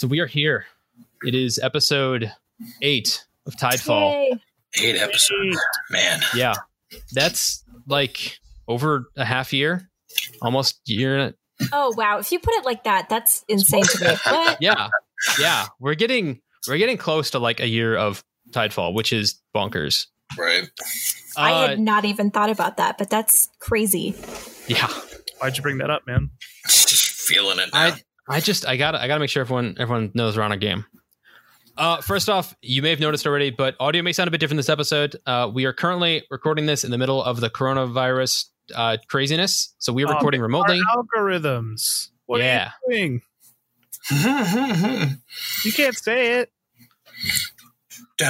So we are here. It is episode eight of Tidefall. Yay. Eight episodes, man. Yeah, that's like over a half year, almost year. and a- Oh wow! If you put it like that, that's insane to me. What? Yeah, yeah, we're getting we're getting close to like a year of Tidefall, which is bonkers. Right. I Uh, had not even thought about that, but that's crazy. yeah, Why'd you bring that up, man? Just feeling it now. I I just I got to I got to make sure everyone everyone knows we're on a game. Uh, first off, you may have noticed already, but audio may sound a bit different this episode. Uh, we are currently recording this in the middle of the coronavirus uh, craziness, so we are Oh, recording remotely. Our algorithms. What Yeah. are you doing? You can't say it.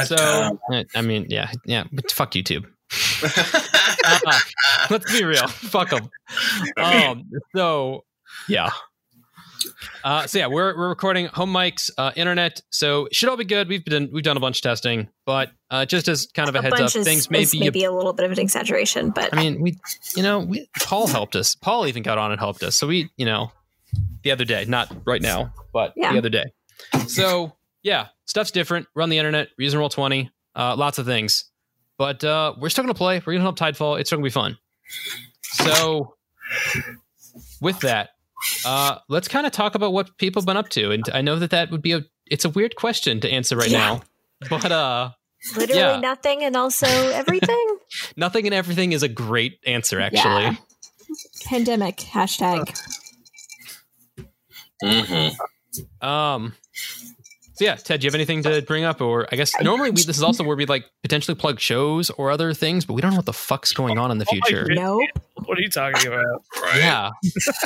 So I mean, yeah, yeah, but fuck YouTube. Uh, let's be real. Fuck them. Um, so yeah. Uh, so yeah, we're we're recording home mics, uh, internet, so it should all be good. We've been we've done a bunch of testing, but uh, just as kind of a, heads up, is, things may be. maybe a little bit of an exaggeration, but I mean, we, you know, we, Paul helped us. Paul even got on and helped us. So we, you know, the other day, not right now, but Yeah. the other day. So yeah, stuff's different. We're on the internet, we're using roll twenty, uh, lots of things, but uh, we're still gonna play. We're gonna help Tidefall. It's still gonna be fun. So with that, uh, let's kind of talk about what people have been up to. And I know that that would be a it's a weird question to answer right Yeah. now, but uh, literally yeah. nothing and also everything. nothing and everything is a great answer. Actually. Yeah. Pandemic hashtag. Mhm. Um. So yeah, Ted, do you have anything to bring up, or I guess normally we, this is also where we like potentially plug shows or other things, but we don't know what the fuck's going on in the Oh future. goodness. Nope. What are you talking about? Right. Yeah,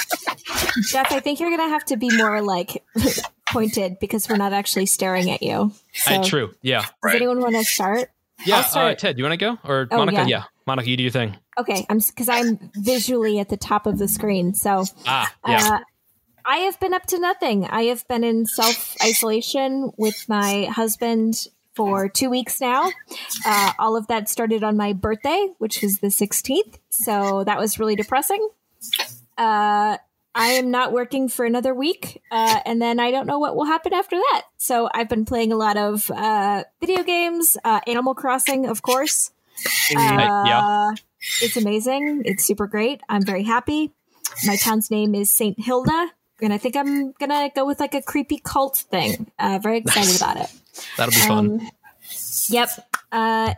Jeff, I think you're gonna have to be more like pointed because we're not actually staring at you. So, I, true. Yeah, does Right. anyone want to start? yeah. I'll Uh. Ted, do you want to go or Oh, Monica? yeah. Yeah. Monica, you do your thing. Okay, I'm because I'm visually at the top of the screen. So Ah, yeah. Uh, I have been up to nothing. I have been in self isolation with my husband for two weeks now. Uh, all of that started on my birthday, which was the 16th. So that was really depressing. Uh, I am not working for another week, uh, and then I don't know what will happen after that. So I've been playing a lot of uh, video games, uh, Animal Crossing, of course. Yeah. Uh, It's amazing. It's super great. I'm very happy. My town's name is St. Hilda, and I think I'm gonna go with like a creepy cult thing. Uh, very excited Nice. about it. That'll be fun. Um, yep. Uh,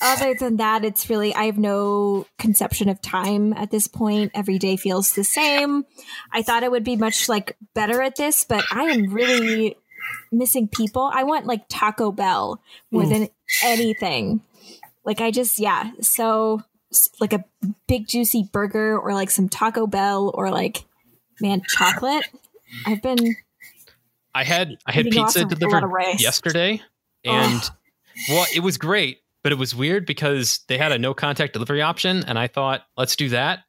other than that, it's really I have no conception of time at this point. Every day feels the same. I thought I would be much like better at this, but I am really missing people. I want like Taco Bell more than anything. Like I just yeah. So like a big juicy burger or like some Taco Bell or like man chocolate. I've been I had I had pizza off of a lot delivered yesterday, and well, it was great, but it was weird because they had a no contact delivery option, and I thought, let's do that.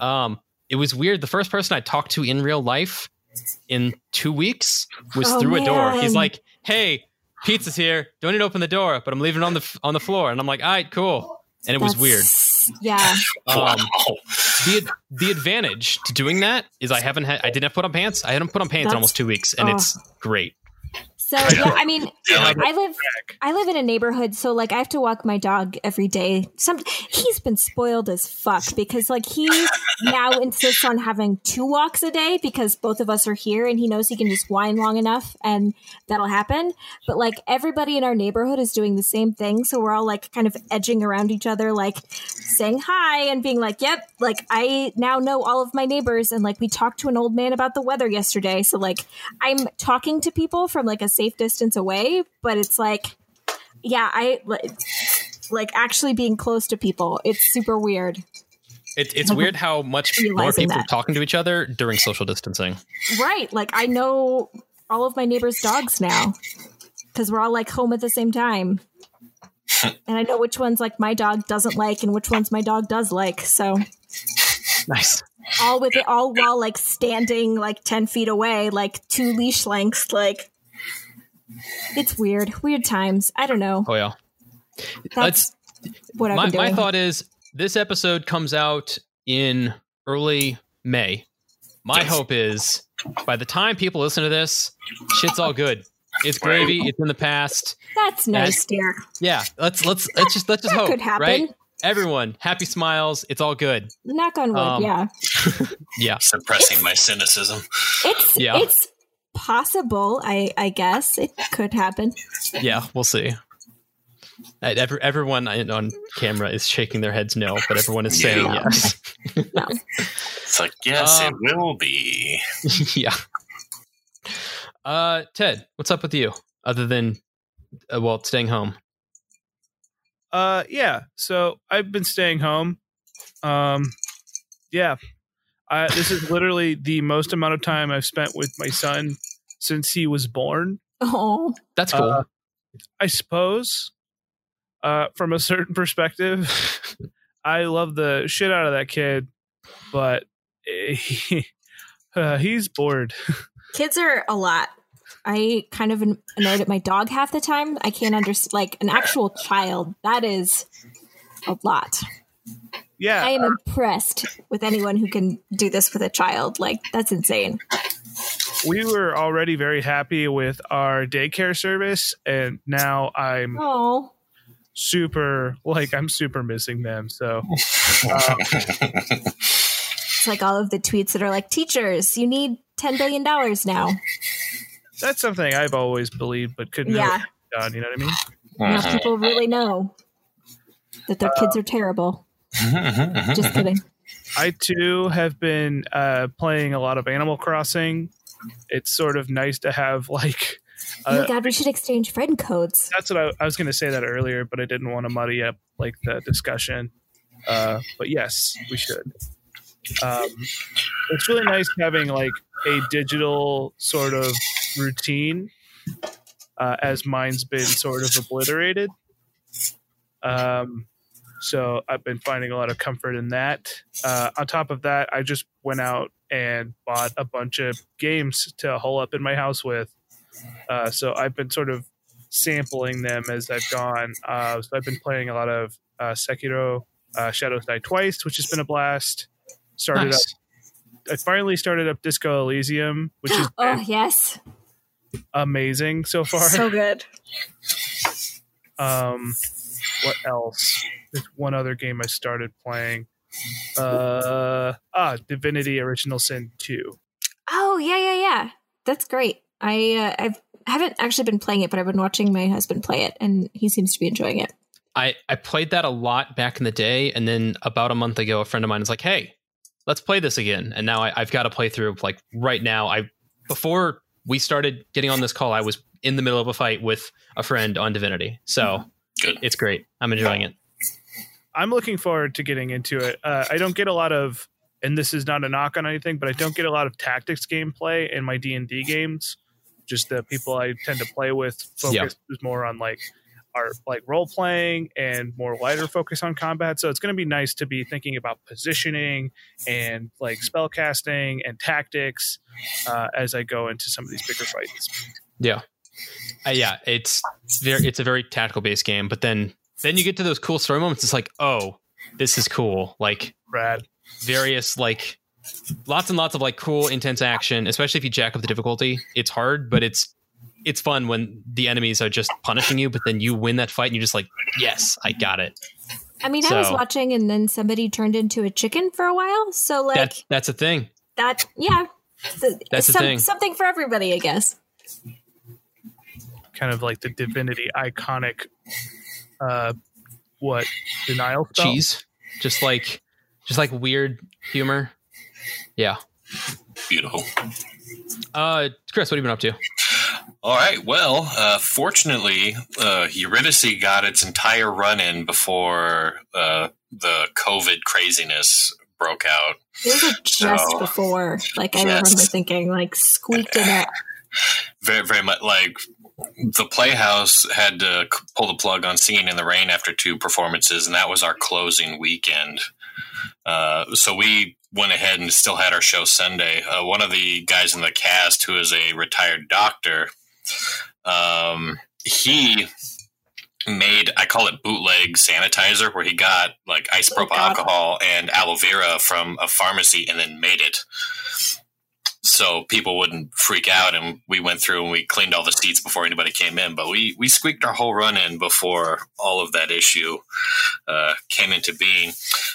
Um, it was weird. The first person I talked to in real life in two weeks was Oh, through a door. He's like, "Hey, pizza's here. Don't need to open the door, but I'm leaving it on the on the floor." And I'm like, "All right, cool." And it was weird. That's- Yeah. Um, wow. the the advantage to doing that is I haven't had I didn't have put on pants. I hadn't put on pants in almost two weeks, and oh. it's great. So yeah, I mean, I live I live in a neighborhood, so like I have to walk my dog every day. Some he's been spoiled as fuck because like he now insists on having two walks a day because both of us are here and he knows he can just whine long enough and that'll happen. But like everybody in our neighborhood is doing the same thing, so we're all like kind of edging around each other, like saying hi and being like, "Yep, like I now know all of my neighbors." And like we talked to an old man about the weather yesterday, so like I'm talking to people from like a safe distance away, but it's like, yeah, I like, like actually being close to people. It's super weird, It, it's weird how much more people that. are talking to each other during social distancing. right? Like I know all of my neighbors' dogs now because we're all like home at the same time. And I know which ones like my dog doesn't like and which ones my dog does like. So Nice. all with it all while like standing like 10 feet away like two leash lengths like it's weird weird times i don't know Oh yeah. that's what i've my, been my thought is this episode comes out in early May. My Yes. hope is by the time people listen to this, shit's all good. It's gravy. It's in the past. That's nice, dear. Yeah, let's let's let's just let's just That hope, could happen. right? Everyone, happy smiles. It's all good. Knock on wood. Um, yeah, Yeah, Suppressing my cynicism. it's yeah. it's possible. I I guess it could happen. yeah. We'll see. Uh, every, everyone on on camera is shaking their heads no, but everyone is saying Yeah. yes. No. It's like, yes, Um, it will be. yeah. Uh, Ted, what's up with you? Other than, uh, well, staying home. Uh, yeah. So I've been staying home. Um, yeah. I, this is literally the most amount of time I've spent with my son since he was born. Oh, That's cool. Uh, I suppose. Uh, from a certain perspective, I love the shit out of that kid, but he, uh, he's bored. kids are a lot. I kind of annoyed at my dog half the time. I can't understand like an actual child. That is a lot. Yeah, I am impressed with anyone who can do this with a child. Like that's insane. we were already very happy with our daycare service, and now I'm Oh, super like I'm super missing them. So uh, it's like all of the tweets that are like, "Teachers, you need ten billion dollars now." that's something I've always believed, but couldn't Yeah. get done. You know what I mean? Now people really know that their kids uh, are terrible. Just kidding. I too have been uh, playing a lot of Animal Crossing. It's sort of nice to have like. oh Uh, my god, we should exchange friend codes. that's what I, I was going to say that earlier, but I didn't want to muddy up like the discussion. Uh, but yes, we should. Um, it's really nice having like a digital sort of routine, uh, as mine's been sort of obliterated. Um, so I've been finding a lot of comfort in that. Uh, on top of that, I just went out and bought a bunch of games to hole up in my house with. Uh, so I've been sort of sampling them as I've gone. Uh, so I've been playing a lot of uh, Sekiro, uh, Shadows Die Twice, which has been a blast. Started Nice. up, I finally started up Disco Elysium, which is Oh yes, amazing so far. so good. Um, what else? There's one other game I started playing. Uh, ah, Divinity Original Sin 2. Oh yeah, yeah, yeah. That's great. I uh, I've haven't actually been playing it, but I've been watching my husband play it, and he seems to be enjoying it. I, I played that a lot back in the day. And then about a month ago, a friend of mine was like, hey, let's play this again. And now I, I've got to play through like right now. I, before we started getting on this call, I was in the middle of a fight with a friend on Divinity. So Good. it's great. I'm enjoying it. I'm looking forward to getting into it. Uh, I don't get a lot of, and this is not a knock on anything, but I don't get a lot of tactics gameplay in my D and D games. Just the people I tend to play with focus Yeah. is more on like our like role playing and more lighter focus on combat. So it's going to be nice to be thinking about positioning and like spell casting and tactics uh, as I go into some of these bigger fights. Yeah. Uh, yeah, it's very it's a very tactical based game, but then then you get to those cool story moments. It's like, oh, this is cool. Like Brad, various like lots and lots of like cool intense action, especially if you jack up the difficulty. It's hard, but it's it's fun when the enemies are just punishing you, but then you win that fight and you're just like, yes, I got it. I mean, I was watching, and then somebody turned into a chicken for a while. So like That that's a thing. that, yeah, That's the some- thing. Something for everybody, I guess. Kind of like the divinity iconic, uh, what denial spell? Cheese. Just like just like weird humor. Yeah. Beautiful. Uh Chris, what have you been up to? All right. Well, uh, fortunately, uh, Eurydice got its entire run in before uh, the COVID craziness broke out. It was just So, before. Like I yes. remember thinking, like squeaked in it. Very, very much like the Playhouse had to pull the plug on Singing in the Rain after two performances, and that was our closing weekend. Uh, so we went ahead and still had our show Sunday. Uh, one of the guys in the cast, who is a retired doctor, um, he made I call it bootleg sanitizer, where he got like Oh, isopropyl God. alcohol and aloe vera from a pharmacy and then made it. So people wouldn't freak out. And we went through and we cleaned all the seats before anybody came in. But we we squeaked our whole run in before all of that issue uh, came into being.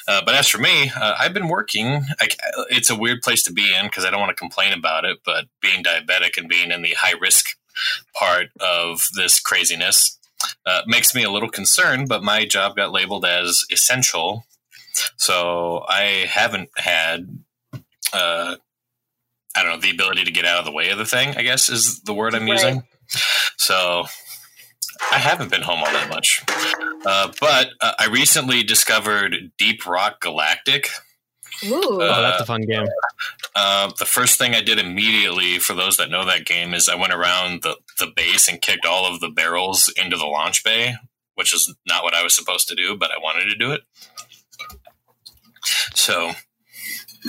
Uh, but as for me, uh, I've been working. I, it's a weird place to be in because I don't want to complain about it. But being diabetic and being in the high risk part of this craziness uh, makes me a little concerned. But my job got labeled as essential, so I haven't had. Uh, I don't know the ability to get out of the way of the thing. I guess is the word I'm Right. using. So I haven't been home all that much, uh, but uh, I recently discovered Deep Rock Galactic. Ooh. Oh, that's a fun game. Uh, the first thing I did immediately, for those that know that game, is I went around the, the base and kicked all of the barrels into the launch bay, which is not what I was supposed to do, but I wanted to do it. So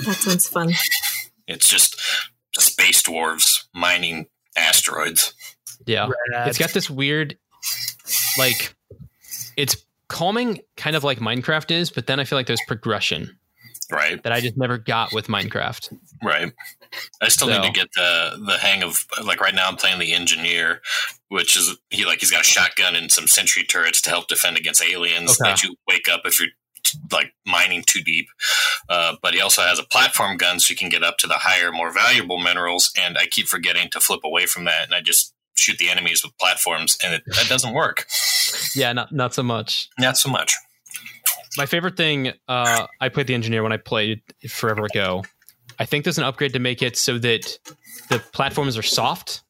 that sounds fun. It's just space dwarves mining asteroids. Yeah. Rad. It's got this weird, like, it's calming, kind of like Minecraft is, but then I feel like there's progression Right, that I just never got with Minecraft. right. I still So- need to get the the hang of like right now. I'm playing the engineer, which is he like he's got a shotgun and some sentry turrets to help defend against aliens Okay. that you wake up if you're like mining too deep. Uh, but he also has a platform gun, so you can get up to the higher, more valuable minerals. And I keep forgetting to flip away from that, and I just shoot the enemies with platforms, and it, that doesn't work. Yeah, not not so much. Not so much. My favorite thing, uh, I played the engineer when I played forever ago. I think there's an upgrade to make it so that the platforms are soft,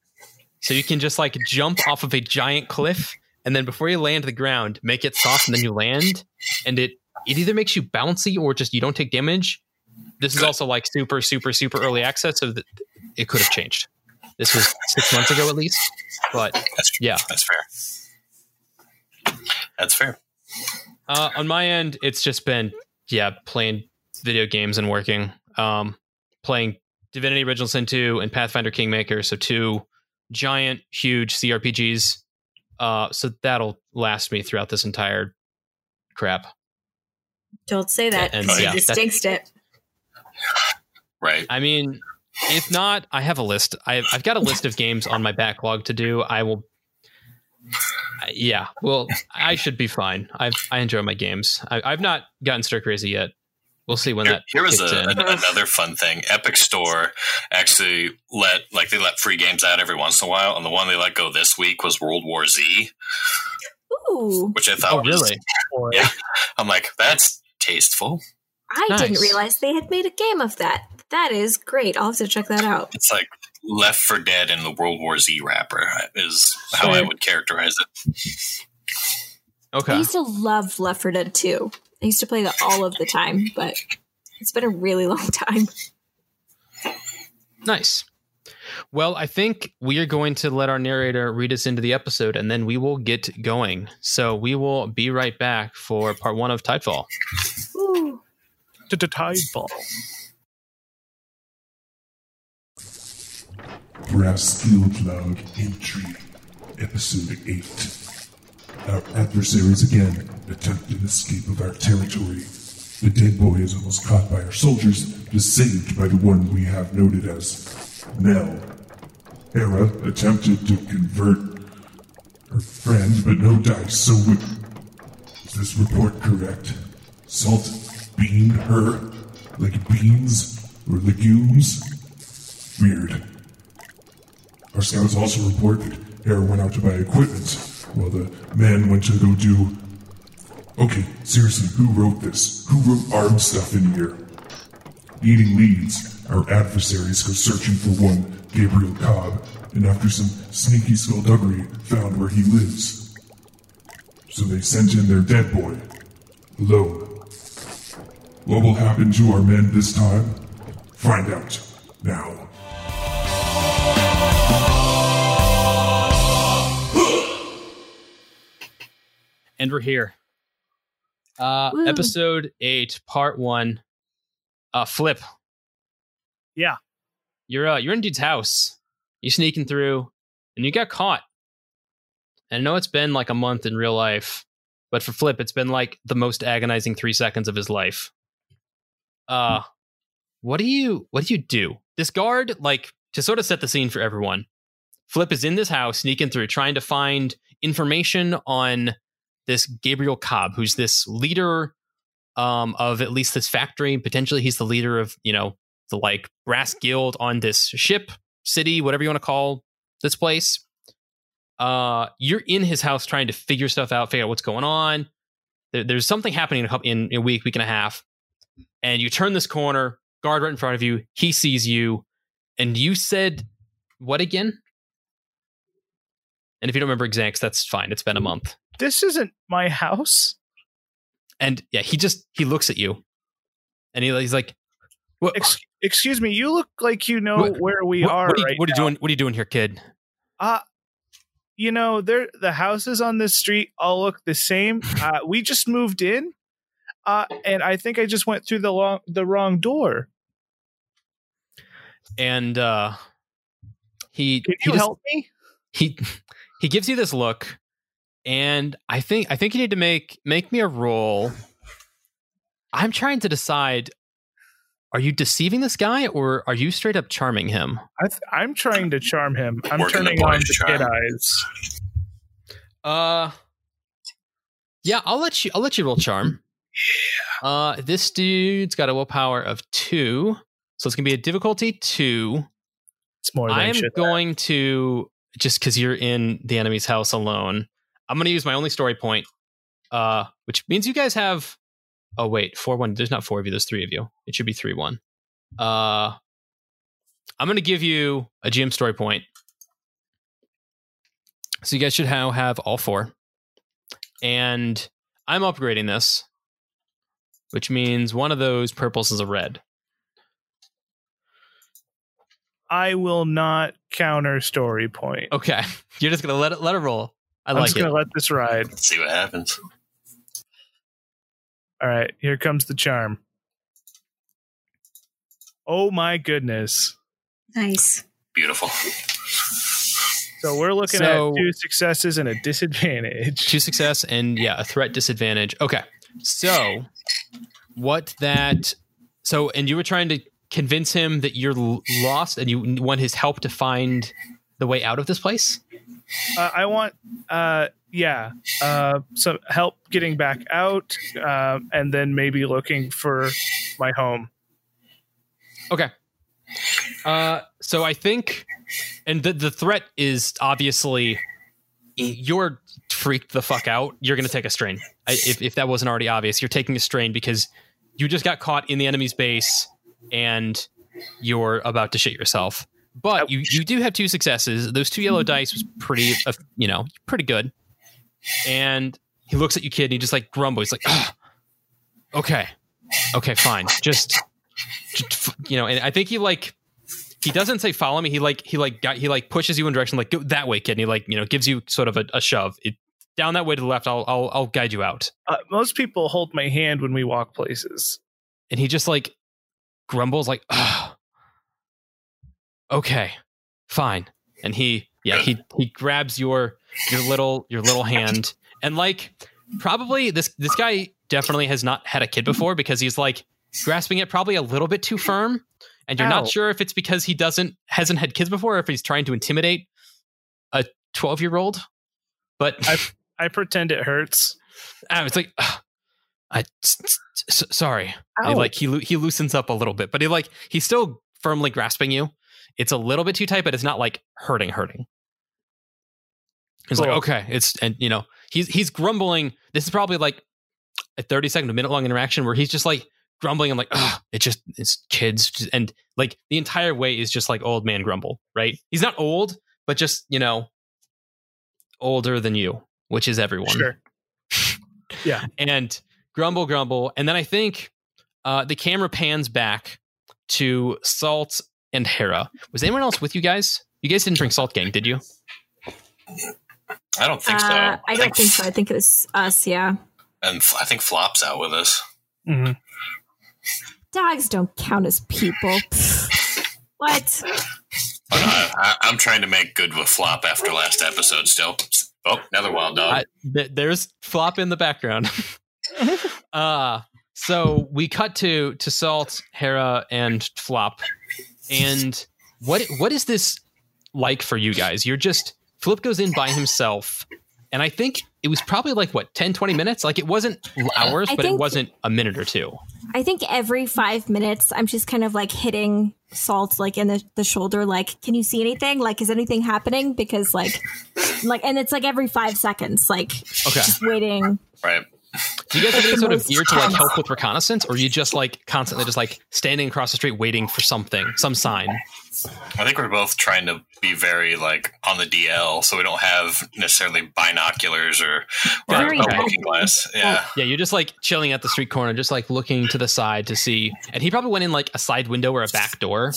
so you can just like jump off of a giant cliff, and then before you land the ground, make it soft, and then you land, and it it either makes you bouncy or just you don't take damage. This is also like super, super, super early access, so that it could have changed. This was six months ago at least, but That's yeah. That's fair. That's fair. Uh, on my end, it's just been yeah, playing video games and working. Um, playing Divinity: Original Sin 2 and Pathfinder Kingmaker, so two giant, huge CRPGs. Uh, so that'll last me throughout this entire crap. Don't say that. And, you yeah, just jinxed it. Right. I mean, if not, I have a list. I've, I've got a list of games on my backlog to do. I will. Yeah, well, I should be fine. I've I enjoy my games. I, I've not gotten stir crazy yet. We'll see when Here, that here was a, in. an- another fun thing. Epic Store actually let like they let free games out every once in a while, and the one they let go this week was World War Z, Ooh, which I thought Oh, was. really? Boy. Yeah. I'm like, that's tasteful. I Nice. didn't realize they had made a game of that. That is great. I'll have to check that out. It's like Left 4 Dead in the World War Z wrapper is how I would characterize it. Okay. I used to love Left 4 Dead 2. I used to play that all of the time, but it's been a really long time. Nice. Well, I think we are going to let our narrator read us into the episode and then we will get going. So we will be right back for part one of Tidefall. Ooh. To the Tidefall. Brass Steel Plug Entry, Episode 8. Our adversaries again attempt an escape of our territory. The dead boy is almost caught by our soldiers, but is saved by the one we have noted as Nell. Hera attempted to convert her friend, but no dice, so would. Is this report correct? Salt beamed her like beans or legumes? Weird. Our scouts also report that Hera went out to buy equipment while the men went to go do. Okay, seriously, who wrote this? Who wrote armed stuff in here? Needing leads, our adversaries go searching for one Gabriel Cobb, and after some sneaky skullduggery, found where he lives. So they sent in their dead boy, alone. What will happen to our men this time? Find out now. And we're here. Uh, Woo. episode eight, part one. Uh, flip. Yeah. You're uh, you're in dude's house. You sneaking through, and you got caught. And I know it's been like a month in real life, but for Flip, it's been like the most agonizing three seconds of his life. Uh, what do you what do you do? This this guard, like to sort of set the scene for everyone, Flip is in this house, sneaking through, trying to find information on this Gabriel Cobb, who's this leader um, of at least this factory. Potentially, he's the leader of you know the like brass guild on this ship, city, whatever you want to call this place. Uh, you're in his house trying to figure stuff out, figure out what's going on. There, there's something happening in a, couple- in a week, week and a half, and you turn this corner, guard right in front of you. He sees you, and you said what again? And if you don't remember exacts, that's fine. It's been a month. This isn't my house. And yeah, he just he looks at you, and he, he's like, "What? Ex- excuse me, you look like you know What- where we what, are what are you, right what are you doing? What are you doing here, kid?" Uh you know, there the houses on this street all look the same. Uh, we just moved in, uh, and I think I just went through the long the wrong door. And uh, he Can he you just- help me? he he gives you this look and i think i think you need to make make me a roll i'm trying to decide are you deceiving this guy or are you straight up charming him I th- I'm trying to charm him. I'm Working the turning on the charm. kid eyes. uh yeah i'll let you i'll let you roll charm Yeah. uh this dude's got a willpower of two so it's gonna be a difficulty two It's more than I'm shit. going to just because you're in the enemy's house alone. I'm going to use my only story point, uh, which means you guys have. Oh wait, four one. There's not four of you. There's three of you. It should be three one. Uh, I'm going to give you a GM story point. So you guys should now have all four, and I'm upgrading this, which means one of those purples is a red. I will not counter story point. Okay, you're just going to let it let it roll. I I'm like just it. gonna let this ride. Let's see what happens. All right, here comes the charm. Oh my goodness. Nice. Beautiful. So we're looking So- at two successes and a disadvantage. two success and yeah a threat disadvantage okay so what that so and you were trying to convince him that you're lost and you want his help to find the way out of this place Uh, I want, uh, yeah, uh, some help getting back out, um, and then maybe looking for my home. okay. Uh so i think and the the threat is obviously you're freaked the fuck out. You're gonna take a strain. I, if, if that wasn't already obvious you're taking a strain because you just got caught in the enemy's base and you're about to shit yourself. But you you do have two successes. Those two yellow dice was pretty uh, you know pretty good and he looks at you kid and he just like grumbles. He's like "Ah, okay. Okay fine. Just, just you know and i think he like he doesn't say follow me. He like he like got he like pushes you in direction like go that way kid. And he like you know gives you sort of a, a shove. It down that way to the left i'll i'll, I'll guide you out. Uh, most people hold my hand when we walk places. and he just like grumbles like okay fine. And he yeah he he grabs your your little your little hand and like probably this this guy definitely has not had a kid before because he's like grasping it probably a little bit too firm and you're Ow. not sure if it's because he doesn't hasn't had kids before or if he's trying to intimidate a 12 year old but I I pretend it hurts. Ah, I was like, "Ugh, I s- s- s- sorry. He like he he loosens up a little bit, but he like he's still firmly grasping you. It's a little bit too tight, but it's not like hurting, hurting. He's like, okay, it's and you know he's he's grumbling. This is probably like a thirty second, a minute long interaction where he's just like grumbling. I'm like, Ugh, it just it's kids, and like the entire way is just like old man grumble, right? He's not old, but just you know older than you, which is everyone Sure. Yeah. and grumble grumble and then i think uh, the camera pans back to salt and hera was anyone else with you guys you guys didn't bring salt gang did you I don't think so. Uh, I don't think so. I think it was us. Yeah. And F- I think Flop's out with us. Mhm. Dogs don't count as people. What? But I, I, I'm trying to make good with Flop after last episode still. Oh, another wild dog. I- th- there's flop in the background uh so we cut to to salt hera and flop And what what is this like for you guys? You're just Flip goes in by himself, and I think it was probably like what 10, 20 minutes. Like it wasn't hours, I but it wasn't a minute or two. I think every five minutes, I'm just kind of like hitting Salt like in the, the shoulder, like, can you see anything? Like, is anything happening? Because like, like, and it's like every five seconds, like, Okay. just waiting. Right. Do you guys have any sort of most gear to like help with reconnaissance, or are you just like constantly just like standing across the street waiting for something, some sign? I think we're both trying to be very like on the DL, so we don't have necessarily binoculars or, or a bad. looking glass. Yeah. Yeah, you're just like chilling at the street corner, just like looking to the side to see. And he probably went in like a side window or a back door.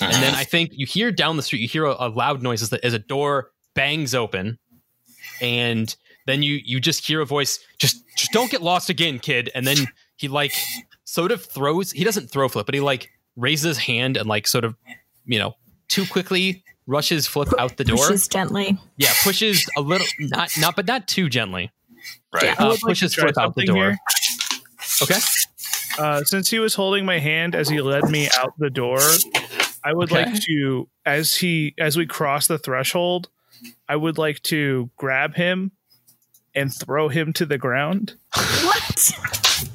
And then I think you hear down the street, you hear a, a loud noise as, the, as a door bangs open, and then you you just hear a voice, just just don't get lost again, kid. And then he like sort of throws. He doesn't throw flip, but he like raises his hand and like sort of you know too quickly rushes flip out the door. Pushes gently. Yeah, pushes a little, not not, but not too gently. Right. I Uh, would like pushes flip out the door. here. Okay. Uh, since he was holding my hand as he led me out the door, I would Okay. like to, as he as we cross the threshold, I would like to grab him and throw him to the ground. What?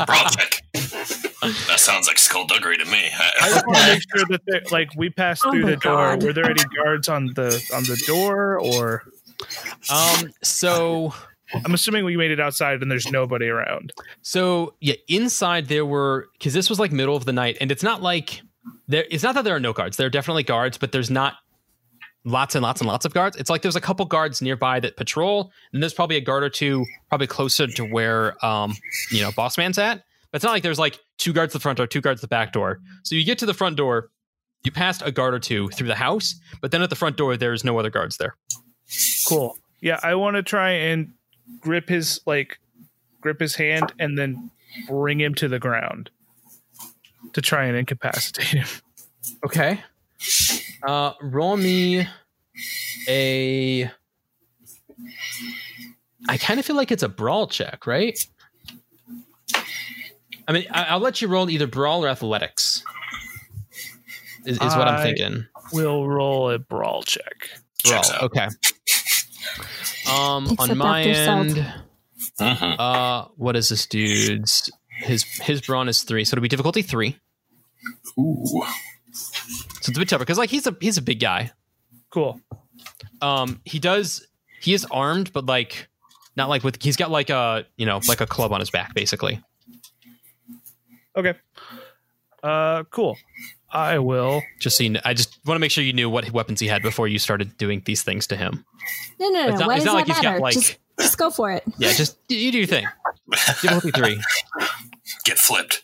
Brawl check. That sounds like skullduggery to me. I just want to make sure that they're like we passed Oh through the door. God. Were there any guards on the on the door, or Um. So I'm assuming we made it outside and there's nobody around. So yeah, inside there were because this was like middle of the night, and it's not like there. It's not that there are no guards. There are definitely guards, but there's not lots and lots and lots of guards. It's like there's a couple guards nearby that patrol, and there's probably a guard or two probably closer to where um you know boss man's at. But it's not like there's like two guards at the front door, two guards at the back door. So you get to the front door, you passed a guard or two through the house, but then at the front door there's no other guards there. Cool. Yeah, I want to try and grip his like grip his hand and then bring him to the ground to try and incapacitate him. Okay. Uh, roll me a. I kind of feel like it's a brawl check, right? I mean, I- I'll let you roll either brawl or athletics. Is, is what I'm thinking. We'll roll a brawl check. Brawl. Okay. Um, Picks on my after Salt. end, Mhm. uh, what is this dude's? His his brawn is three, so it'll be difficulty three. Ooh. So it's a bit tougher because like he's a he's a big guy. Cool. um he does he is armed but like not like with he's got like a you know like a club on his back basically Okay. Uh cool. I will. just so you know, i just want to make sure you knew what weapons he had before you started doing these things to him No, no, no. It's not- Why it's does not like that he's got, like- just, just go for it. yeah just you you do your thing difficulty three Get flipped.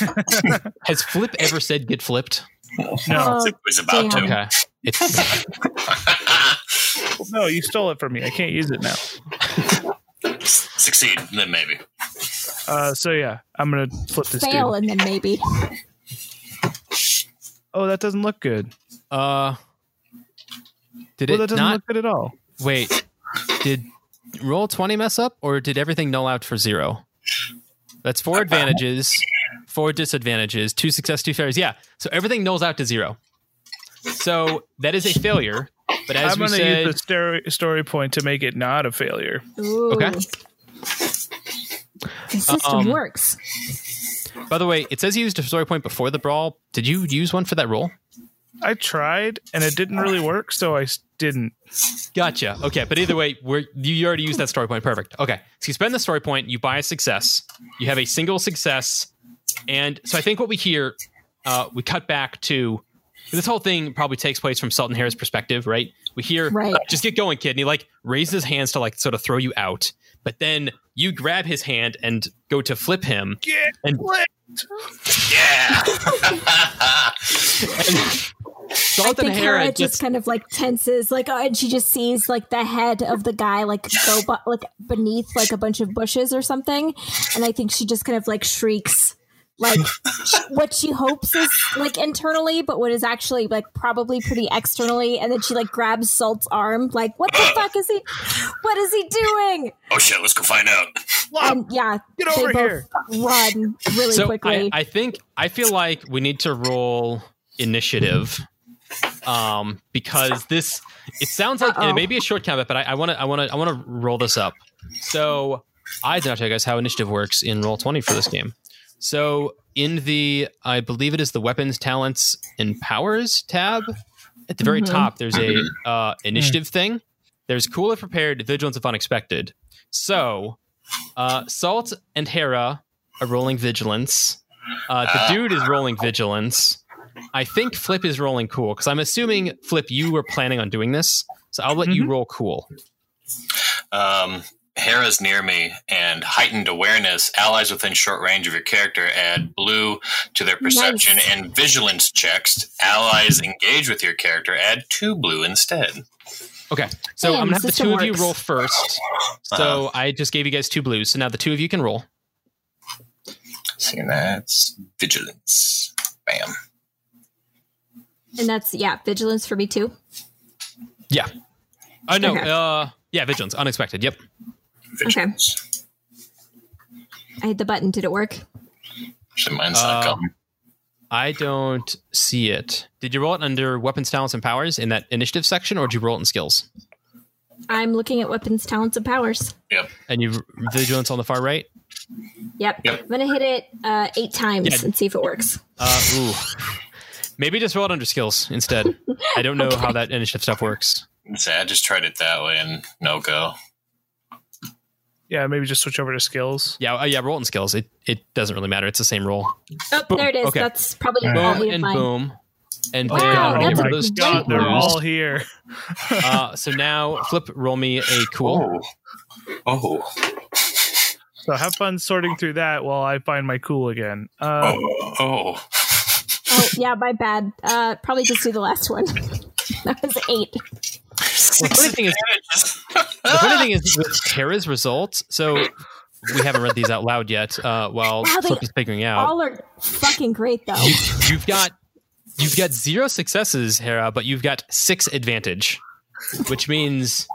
has flip ever said get flipped No. Oh, was about damn. to. okay it's No, you stole it from me. I can't use it now. Succeed, then maybe. Uh so yeah, I'm going to flip this fail dude. and then maybe. Oh, that doesn't look good. uh did Well, it that doesn't not look good at all. wait did roll 20 mess up or did everything null out for zero that's four advantages four disadvantages two success two failures yeah so everything nulls out to zero so that is a failure but as I'm going to use the story, story point to make it not a failure. Ooh. Okay. The system Um, works. by the way it says you used a story point before the brawl did you use one for that roll I tried and it didn't really work, so I didn't. Gotcha. Okay, but either way, we're you already used that story point. Perfect. Okay, so you spend the story point, you buy a success, you have a single success, and so I think what we hear, uh, we cut back to this whole thing probably takes place from Salt and Hera's perspective, right? We hear, Right. just get going, kid, and he like raises his hands to like sort of throw you out, but then you grab his hand and go to flip him, Get And- flipped. Yeah. I Sultan think Hera Harris just kind of like tenses, like, oh, and she just sees like the head of the guy like go bu- like beneath like a bunch of bushes or something, and I think she just kind of like shrieks, like what she hopes is like internally, but what is actually like probably pretty externally, and then she like grabs Salt's arm, like, what the fuck is he? What is he doing? oh shit, let's go find out. And yeah, Get they over both here. run really so quickly. I, I think I feel like we need to roll initiative. Um, because this it sounds like it may be a short combat, but I want to I want to I want to roll this up. So I did not tell you guys how initiative works in roll twenty for this game. So in the I believe it is the weapons, talents, and powers tab at the very Mhm. top. There's a uh, initiative thing. There's cool if prepared, vigilance if unexpected. So uh, Salt and Hera are rolling vigilance. Uh, the dude is rolling vigilance. I think Flip is rolling cool because I'm assuming Flip, you were planning on doing this, so I'll let you Mhm. roll cool. Um, Hera's near me, and heightened awareness. Allies within short range of your character add blue to their perception Nice. and vigilance checks. Allies engage with your character add two blue instead. Okay, so Damn, I'm gonna have the system two of you roll first. So I just gave you guys two blues, so now the two of you can roll. See, that's vigilance. Bam. And that's yeah, vigilance for me too. Yeah. Uh, no, Okay. uh, yeah, vigilance, unexpected. Yep. Vigilance. I hit the button. Did it work? So mine's not Uh, coming. I don't see it. Did you roll it under weapons, talents, and powers in that initiative section, or did you roll it in skills? I'm looking at weapons, talents, and powers. Yep. And you vigilance on the far right. Yep. Yep. I'm gonna hit it uh, eight times Yeah. and see if it works. Uh, ooh. Maybe just roll it under skills instead. I don't know how that initiative stuff works. So I just tried it that way and no go. Yeah, maybe just switch over to skills. Yeah, uh, yeah, roll it in skills. It it doesn't really matter. It's the same roll. Oh, Boom. there it is. Okay. That's probably Boom all Boom we have and mine. boom. And Wow, then I'm that's a those great God, they're roll. all here. Uh, so now, Flip, roll me a cool. Oh. Oh. So have fun sorting through that while I find my cool again. Uh, Oh. Oh. Oh yeah, my bad. Uh, probably just do the last one. that was eight. The funny thing is, the funny thing is with Tara's results. So we haven't read these out loud yet. Uh, while Wow, they Flip is figuring out, All are fucking great though. you, you've got you've got zero successes, Hera, but you've got six advantage, which means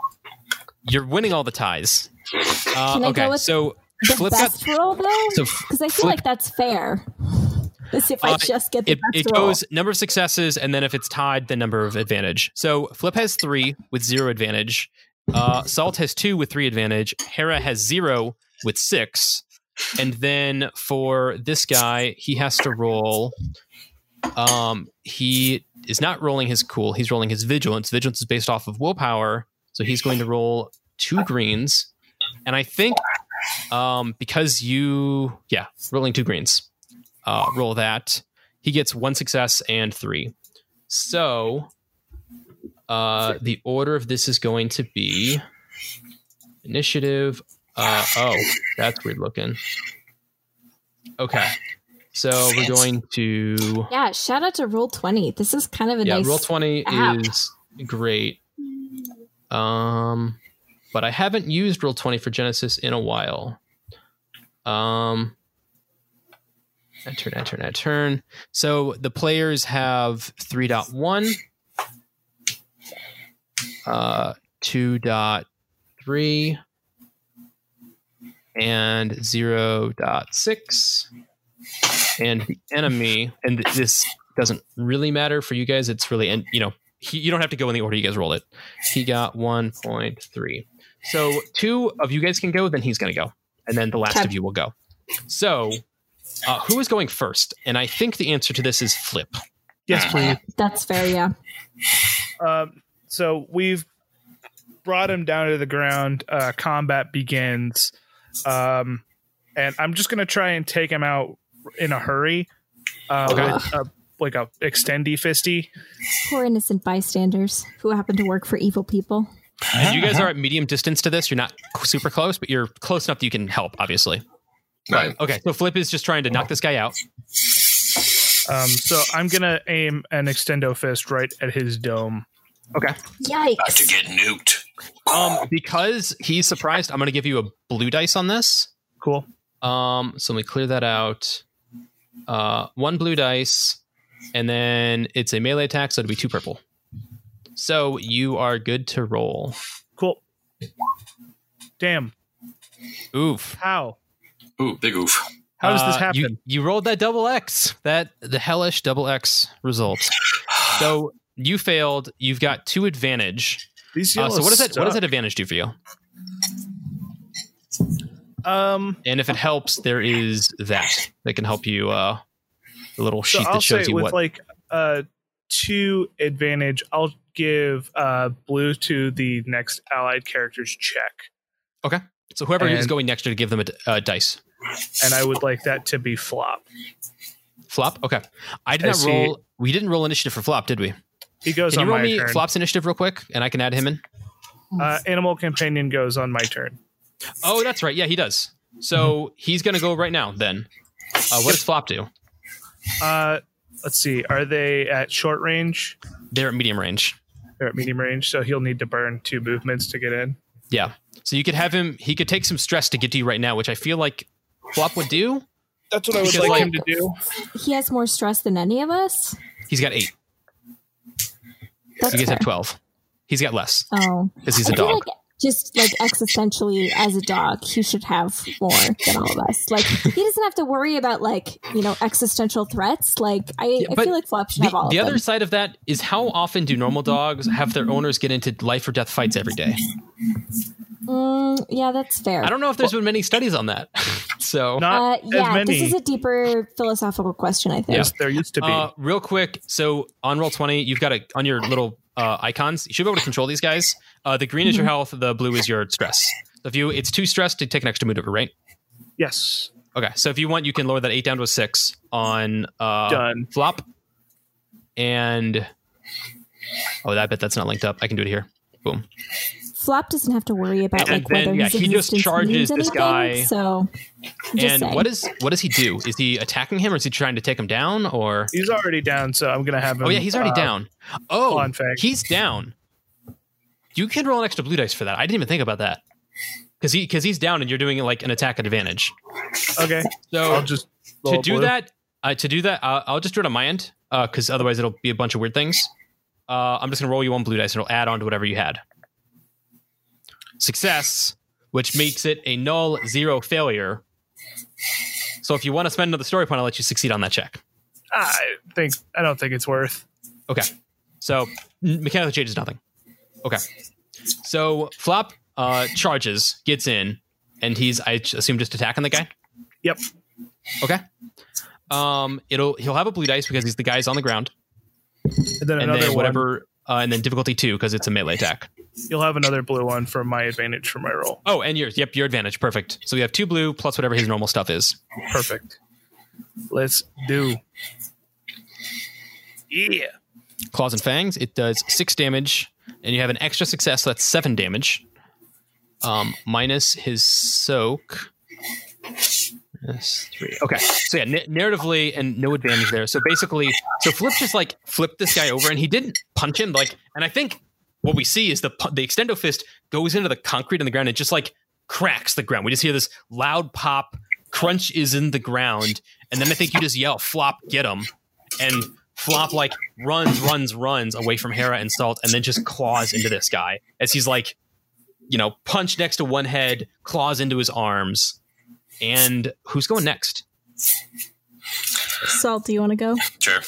you're winning all the ties. Uh, Can I okay, go with so The Flip got best roll though, so because I feel Flip- like that's fair. As if I Uh, just get the it, best it roll. goes number of successes and then if it's tied the number of advantage so flip has three with zero advantage uh, salt has two with three advantage hera has zero with six and then for this guy he has to roll um, he is not rolling his cool he's rolling his vigilance vigilance is based off of willpower so he's going to roll two greens and i think um, because you yeah rolling two greens uh, roll that. He gets one success and three. So uh, the order of this is going to be initiative. Uh, oh, that's weird looking. Okay. So we're going to yeah, shout out to roll twenty. This is kind of a nice. yeah. nice. Roll twenty app. is great. Um, but I haven't used roll twenty for Genesys in a while. Um, turn, enter, turn. So the players have three dot one, uh, two dot three, and zero dot six, and the enemy. And th- this doesn't really matter for you guys. It's really, and you know, he, you don't have to go in the order you guys roll it. He got one point three. So two of you guys can go, then he's going to go, and then the last Okay. of you will go. So, uh, who is going first? And I think the answer to this is Flip. yes, please. That's fair. Yeah. Um, so we've brought him down to the ground. Uh, combat begins, um, and I'm just gonna try and take him out in a hurry. Uh, Okay. with a, like a extendy fisty. Poor innocent bystanders who happen to work for evil people. And you guys are at medium distance to this. You're not super close, but you're close enough that you can help. Obviously. Right. Okay. So Flip is just trying to knock this guy out. Um, so I'm gonna aim an extendo fist right at his dome. Okay. About to get nuked. Um, because he's surprised, I'm going to give you a blue dice on this. Cool. Um, so let me clear that out. Uh, one blue dice, and then it's a melee attack, so it'll be two purple. So you are good to roll. Cool. Damn. Oof. How? Ooh, big oof. How does this Uh, happen? You, you rolled that double X, that the hellish double X result. So you failed. You've got two advantage. These Uh, so what does that what does that advantage do for you? Um, And if it helps, there is that that can help you. Uh, the little so sheet I'll that shows say you with what. like uh two advantage, I'll give uh blue to the next allied character's check, Okay, so whoever is going next to give them a, uh, dice and I would like that to be flop. flop. Okay, I did I not see. roll. We didn't roll initiative for flop, did we? He goes Can on you roll my me turn. flop's initiative real quick, and I can add him in? Uh, animal companion goes on my turn. Oh, that's right. Yeah, he does. So Mm-hmm. he's going to go right now. Then, uh, what does flop do? Uh, let's see. Are they at short range? They're at medium range. They're at medium range, so he'll need to burn two movements to get in. Yeah. So you could have him. He could take some stress to get to you right now, which I feel like flop would do. That's what I would like like- him to do. He has more stress than any of us. He's got eight. That's You guys fair. have twelve. He's got less Oh, because he's a I dog. like just like existentially as a dog, he should have more than all of us. Like he doesn't have to worry about like you know existential threats. Like I, Yeah, I feel like Flop should The, have all the of other them. side of that is how often do normal dogs have their owners get into life or death fights every day? Mm, yeah, that's fair. I don't know if there's been many studies on that. so, Not Uh, as yeah, many. this is a deeper philosophical question. I think. Yeah. as there used to be. uh, real quick. So on Roll20, you've got a on your little uh, icons. You should be able to control these guys. Uh, the green is your health. The blue is your stress. So if you, it's too stressed to take an extra maneuver, right? yes, Okay. So if you want, you can lower that eight down to a six on uh, done. flop. And oh, I bet that's not linked up. I can do it here. Boom. Flop doesn't have to worry about And like then, whether yeah, his he just existence charges means this anything, guy. So, and saying. what is what does he do? Is he attacking him, or is he trying to take him down? Or He's already down, so I'm gonna have him. oh yeah, he's already uh, down. Oh, he's down. You can roll an extra blue dice for that. I didn't even think about that because he because he's down and you're doing like an attack advantage. Okay, So I'll just to do blue. that, uh, to do that, uh, I'll just do it on my end because otherwise it'll be a bunch of weird things. Uh, I'm just gonna roll you one blue dice and it'll add on to whatever you had. Success, which makes it a null zero failure. So if you want to spend another story point, I'll let you succeed on that check. I think I don't think it's worth. Okay. So mechanical change is nothing. Okay. So Flop uh, charges, gets in, and he's I assume just attacking the guy. Yep. Okay. Um, it'll he'll have a blue dice because he's the guy's on the ground, And then and another then whatever, uh, and then difficulty two because it's a melee attack. You'll have another blue one from my advantage for my roll. Oh, and yours. Yep, your advantage. Perfect. So we have two blue plus whatever his normal stuff is. Perfect. Let's do. Yeah. Claws and fangs. It does six damage, and you have an extra success. So that's seven damage. Um, minus his soak. That's three. Okay. So yeah, na- narratively and no advantage there. So basically, so Flip just like flipped this guy over, and he didn't punch him. Like, and I think what we see is the the extendo fist goes into the concrete on the ground and just like cracks the ground. We just hear this loud pop. Crunch is in the ground, and then I think you just yell, "Flop, get him!" And Flop like runs, runs, runs away from Hera and Salt, and then just claws into this guy as he's like, you know, punched next to one head, claws into his arms. And who's going next? Salt, do you want to go? Sure.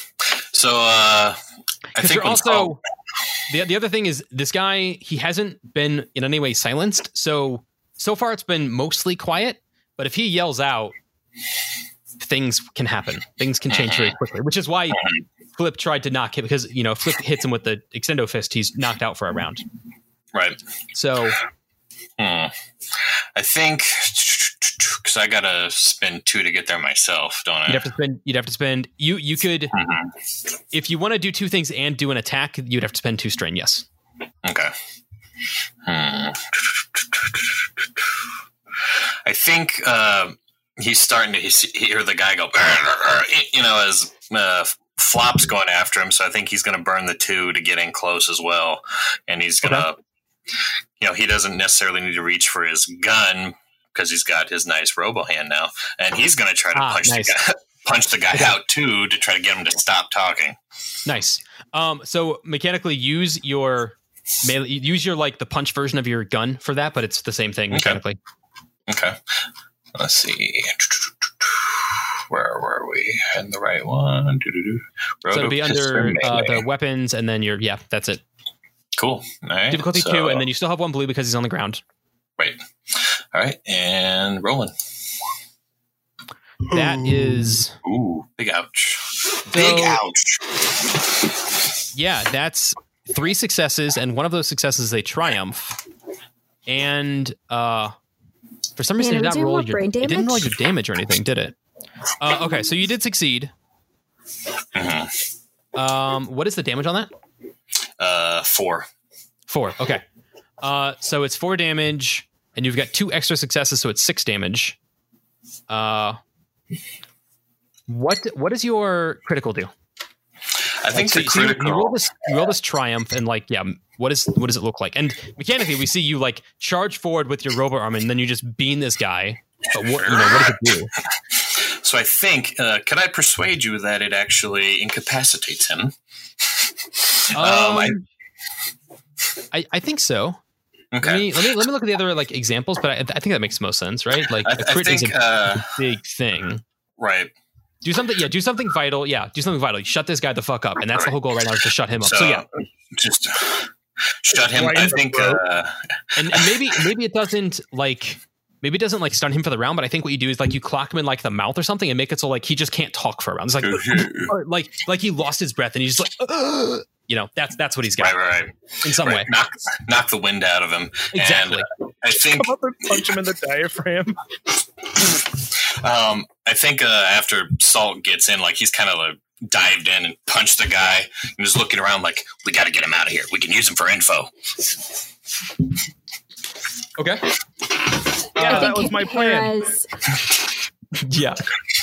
So uh, I think you're also Salt- the the other thing is this guy he hasn't been in any way silenced. So so far it's been mostly quiet. But if he yells out, things can happen. Things can change very quickly. Which is why Flip tried to knock him because you know if Flip hits him with the extendo fist, he's knocked out for a round. right. So Hmm. I think because I gotta spend two to get there myself, don't I? you'd have to spend you'd have to spend you you could Mhm. if you want to do two things and do an attack, you'd have to spend two strain. Yes. Okay. Hmm. I think uh, he's starting to hear the guy go, you know, as uh, Flop's going after him. So I think he's going to burn the two to get in close as well. And he's going to, you know, he doesn't necessarily need to reach for his gun because he's got his nice robo hand now. And he's going to try to Ah, punch, nice. the guy, punch the guy Okay. out too to try to get him to stop talking. Nice. Um, so mechanically use your melee, use your like the punch version of your gun for that, but it's the same thing Okay. mechanically. Okay. Let's see. where were we? And the right one. So it'll be under uh, the weapons, and then you're yeah, that's it. cool. Right. Difficulty so- two, and then you still have one blue because he's on the ground. wait. All right, and rolling. That Ooh. is Ooh, big ouch. Big ouch. yeah, that's three successes, and one of those successes they triumph. And uh, for some reason, Man, it did not doing roll your it didn't roll damage? your damage or anything, did it? Uh, okay, so you did succeed. Mhm. Um, what is the damage on that? Uh, four. Four. Okay. Uh, so it's four damage, and you've got two extra successes, so it's six damage. Uh, what what does your critical do? I think so, the so you- roll this you roll this triumph, and like yeah, what is what does it look like? And mechanically, we see you like charge forward with your robot arm, and then you just beam this guy. But what you know what does it do? So I think, uh, could I persuade you that it actually incapacitates him? Um, I- Um, I, I think so. Let Okay. me, let me let me look at the other like examples, but I, I think that makes most sense, right? Like I, a I crit is think, a uh, big thing. right. Do something, yeah. Do something vital, yeah. Do something vital. Shut this guy the fuck up, and that's the whole goal right now is to shut him up. So, So, yeah, just shut him. Right I think, uh, and, and maybe maybe it doesn't like maybe it doesn't like stun him for the round, but I think what you do is like you clock him in like the mouth or something and make it so like he just can't talk for a round. It's like like like he lost his breath and he's just like you know that's that's what he's got right, right, right. in some right. way. Knock, knock the wind out of him. Exactly. And uh, I think Come up and punch him in the diaphragm. Um, I think uh, after Salt gets in, like he's kind of like dived in and punched the guy and was looking around like, we got to get him out of here. We can use him for info. Okay. Yeah, I that was my plan. Hera's, Yeah.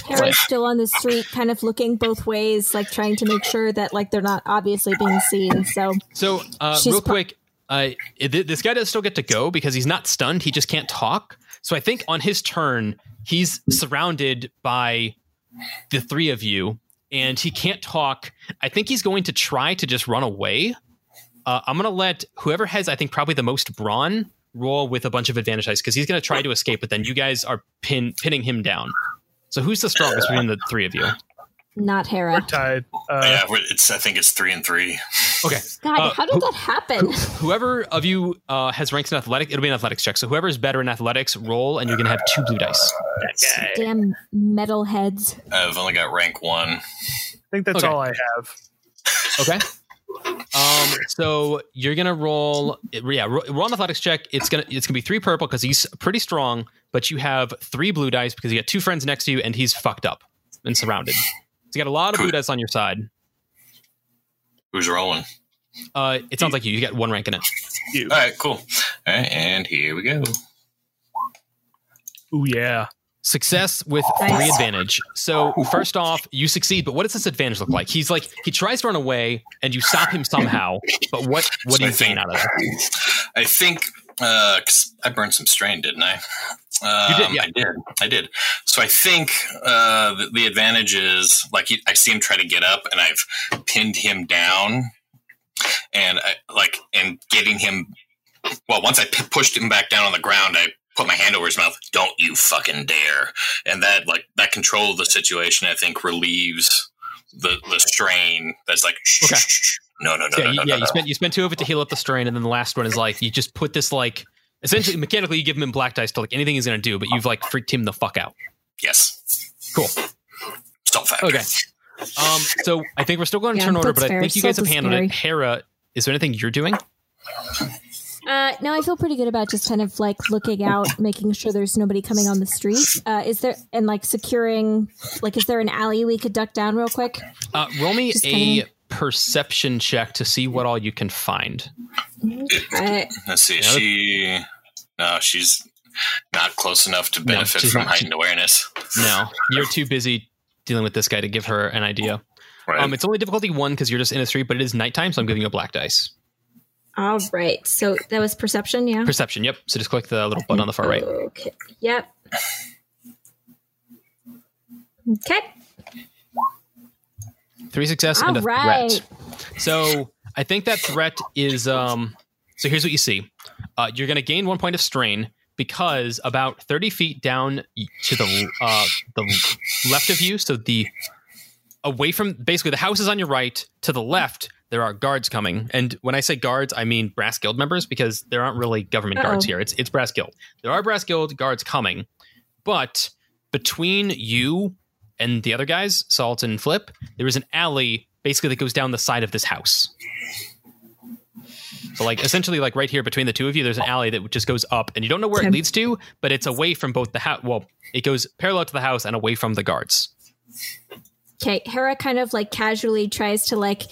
Hera's still on the street, kind of looking both ways, like trying to make sure that like they're not obviously being seen. So So uh, real pro- quick, uh, this guy does still get to go because he's not stunned. He just can't talk. So I think on his turn, he's surrounded by the three of you, and he can't talk. I think he's going to try to just run away. Uh, I'm going to let whoever has, I think, probably the most brawn roll with a bunch of advantage dice because he's going to try to escape, but then you guys are pin, pinning him down. So who's the strongest between the three of you? not Hera. Tied. Uh, yeah, we're- it's. I think it's three and three. Okay. God, Uh, how did who- that happen? Whoever of you uh, has ranks in athletic, it'll be an athletics check. So whoever is better in athletics, roll, and you're gonna have two blue dice. Damn metalheads. I've only got rank one. I think that's Okay. all I have. Okay. Um. So you're gonna roll. Yeah. Roll, roll an athletics check. It's gonna it's gonna be three purple because he's pretty strong, but you have three blue dice because you got two friends next to you and he's fucked up and surrounded. So you got a lot of blue dice on your side. Who's rolling? Uh, it sounds like you. You got one rank in it. You. All right, cool. All right, and here we go. Oh yeah. Success with Nice. three advantage. So first off, you succeed, but what does this advantage look like? He's like he tries to run away, and you stop him somehow. But what what So do I you think- gain out of that? I think uh 'cause I burned some strain, didn't I? Um, You did, yeah. I did. I did. So I think uh, the, the advantage is like he, I see him try to get up, and I've pinned him down, and I, like and getting him. Well, once I p- pushed him back down on the ground, I put my hand over his mouth. Don't you fucking dare! And that like that control of the situation, I think, relieves the the strain. That's like shh, Okay. shh, shh. no, no, no, yeah, no, no, yeah. no, You no. spent you spent two of it to heal up the strain, and then the last one is like you just put this like essentially mechanically you give him in black dice to like anything he's gonna do, but you've like freaked him the fuck out. Yes. Cool. Salt factory. Okay. Um. So I think we're still going to Yeah, turn order, that's but I think you guys have Salt is handled it. scary. Hera, is there anything you're doing? Uh, no, I feel pretty good about just kind of like looking out, making sure there's nobody coming on the street. Uh, is there and like securing? Like, is there an alley we could duck down real quick? Uh, roll me Just a kinda- perception check to see what all you can find. Uh, Let's see. She no, she's not close enough to benefit she's from not. heightened awareness. No, you're too busy dealing with this guy to give her an idea. Right. Um, it's only difficulty one because you're just in a street, but it is nighttime, so I'm giving you a black dice. All right. So that was perception, yeah. Perception, yep. So just click the little button on the far right. Okay. Yep. Okay. Three success and a All right. threat. So I think that threat is um so here's what you see. Uh, you're gonna gain one point of strain, because about 30 feet down to the uh, the left of you, so the away from basically the house is on your right. To the left, there are guards coming, and when I say guards, I mean brass guild members because there aren't really government guards Uh-oh. here. It's it's brass guild. There are brass guild guards coming, but between you and the other guys, Salt and Flip, there is an alley basically that goes down the side of this house. So like essentially like right here between the two of you, there's an alley that just goes up and you don't know where it leads to, but it's away from both the house. Well, it goes parallel to the house and away from the guards. Okay, Hera kind of like casually tries to like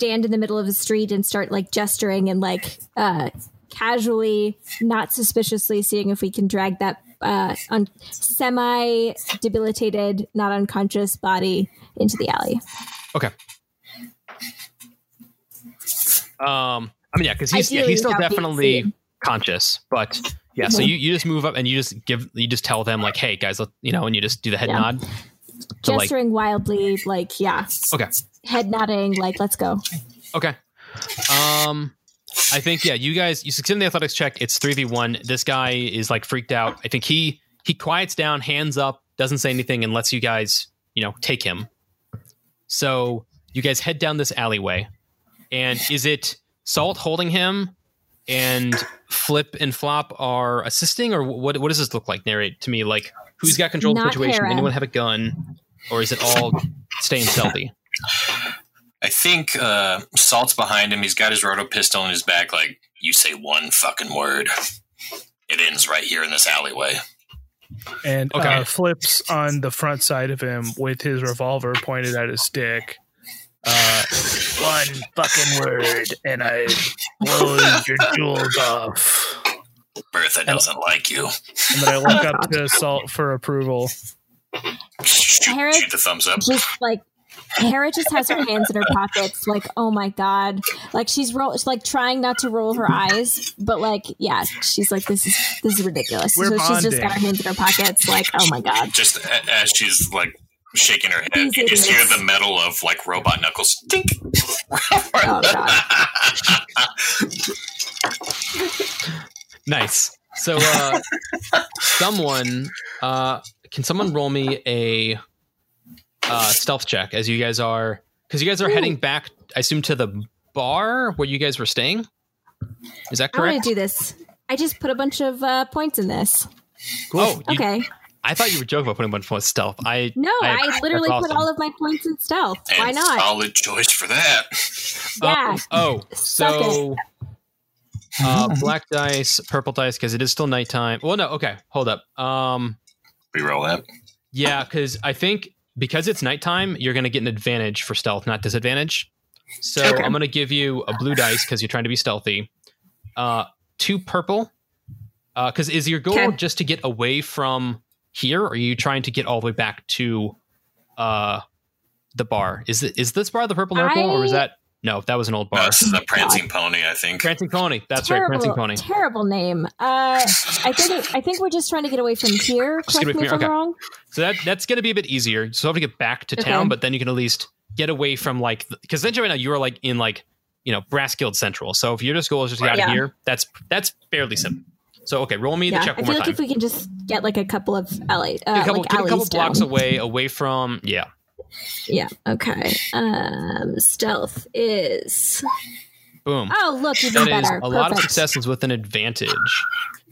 stand in the middle of the street and start like gesturing and like uh casually, not suspiciously seeing if we can drag that uh un- semi debilitated, not unconscious body into the alley. Okay. Um, I mean, yeah, because he's yeah, he's still definitely conscious, but yeah. So Mhm. you, you just move up and you just give you just tell them like, hey guys, let, you know, and you just do the head Yeah. nod. So, like- Gesturing wildly, like yeah, Okay. head nodding, like let's go. Okay. Um, I think yeah, you guys you succeed in the athletics check. It's three v one. This guy is like freaked out. I think he he quiets down, hands up, doesn't say anything, and lets you guys you know take him. So you guys head down this alleyway, and is it Salt holding him, and Flip and Flop are assisting, or what? What does this look like? Narrate to me, like who's got control of the situation? Hera. Anyone have a gun, or is it all staying stealthy? I think uh, Salt's behind him. He's got his roto pistol in his back. Like, you say one fucking word, it ends right here in this alleyway. And Okay. uh, flips on the front side of him with his revolver pointed at his dick. Uh, one fucking word, and I blow your jewels off. Bertha doesn't like you. And then I look up to Salt for approval. Shoot, Harris- shoot the thumbs up. just like Hera just has her hands in her pockets, like, oh my god. Like she's roll she's like trying not to roll her eyes, but like, yeah, she's like, This is this is ridiculous. We're so she's just got her hands in her pockets, like, oh my god. Just as she's like shaking her head, These you just hear the metal of like robot knuckles. Dink. Oh god. Nice. So, uh, someone, uh, can someone roll me a uh, stealth check as you guys are, because you guys are Ooh. heading back, I assume, to the bar where you guys were staying. Is that correct? I want correct? to do this. I just put a bunch of uh, points in this. Oh, you- Okay. I thought you were joking about putting a bunch of points in stealth. I No, I, that's literally put all of my points in stealth. Why And not? Solid choice for that. Yeah. Um, oh, Suck so uh, black dice, purple dice, because it is still nighttime. Well, no, okay, hold up. Um, Reroll that. Yeah, because I think because it's nighttime, you're going to get an advantage for stealth, not disadvantage. So Okay. I'm going to give you a blue dice because you're trying to be stealthy. Uh, two purple. Because is your goal Okay. just to get away from here, or are you trying to get all the way back to uh, the bar? Is it is this bar the purple nurple, or is that no? That was an old No, bar. this is a prancing pony, I think. Prancing Pony. That's right, Prancing Pony. Terrible name. Uh, I think I think we're just trying to get away from here. Just get Correct away me from if here, I'm okay. wrong. So that that's going to be a bit easier. So You still have to get back to Okay. town, but then you can at least get away from like because essentially right now you are like in like you know Brass Guild Central. So if your just goal is just to get out of here, that's that's fairly simple. So okay, roll me Yeah, the check I feel more like time. if we can just get like a couple of alley, uh, a couple, like get a couple blocks down. away, away from yeah. Yeah. Okay. Um, stealth is. Boom. Oh, look, even That is better. a lot of Perfect. successes with an advantage.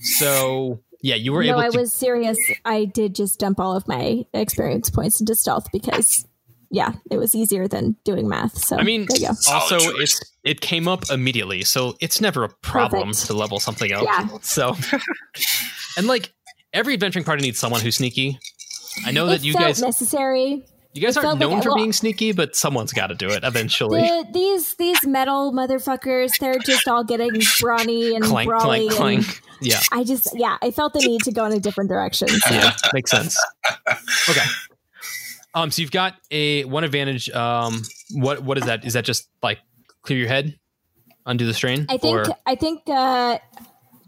So yeah, you were no, able No, I to. was serious. I did just dump all of my experience points into stealth because, yeah, it was easier than doing math. So I mean, there you go. also Solid it's it came up immediately, so it's never a problem Perfect. to level something up. Yeah. So, and like every adventuring party needs someone who's sneaky. I know it that you felt guys necessary. You guys aren't like known for well- being sneaky, but someone's got to do it eventually. The, these these metal motherfuckers, they're just all getting brawny and clank, brawly. clank, and clank. Yeah, I just, yeah, I felt the need to go in a different direction. So. yeah, makes sense. Okay. Um, so you've got a one advantage. Um, what what is that? Is that just like clear your head, undo the strain? I think or- I think uh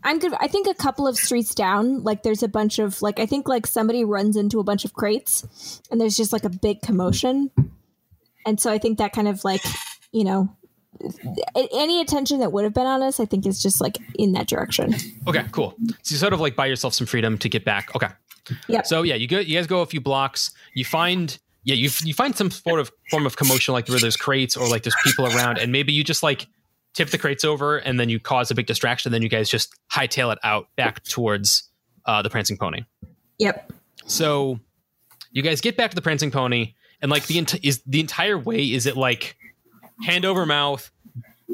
I'm good. I think a couple of streets down, like there's a bunch of like I think like somebody runs into a bunch of crates, and there's just like a big commotion, and so I think that kind of like you know any attention that would have been on us, I think, is just like in that direction. Okay, cool. So you sort of like buy yourself some freedom to get back. Okay. Yeah. So yeah, you go. You guys go a few blocks. You find yeah, you you find some sort of form of commotion, like where there's crates or like there's people around, and maybe you just like tip the crates over, and then you cause a big distraction. Then you guys just hightail it out back towards uh, the prancing pony. Yep. So you guys get back to the prancing pony, and like the ent- is the entire way is it like hand over mouth,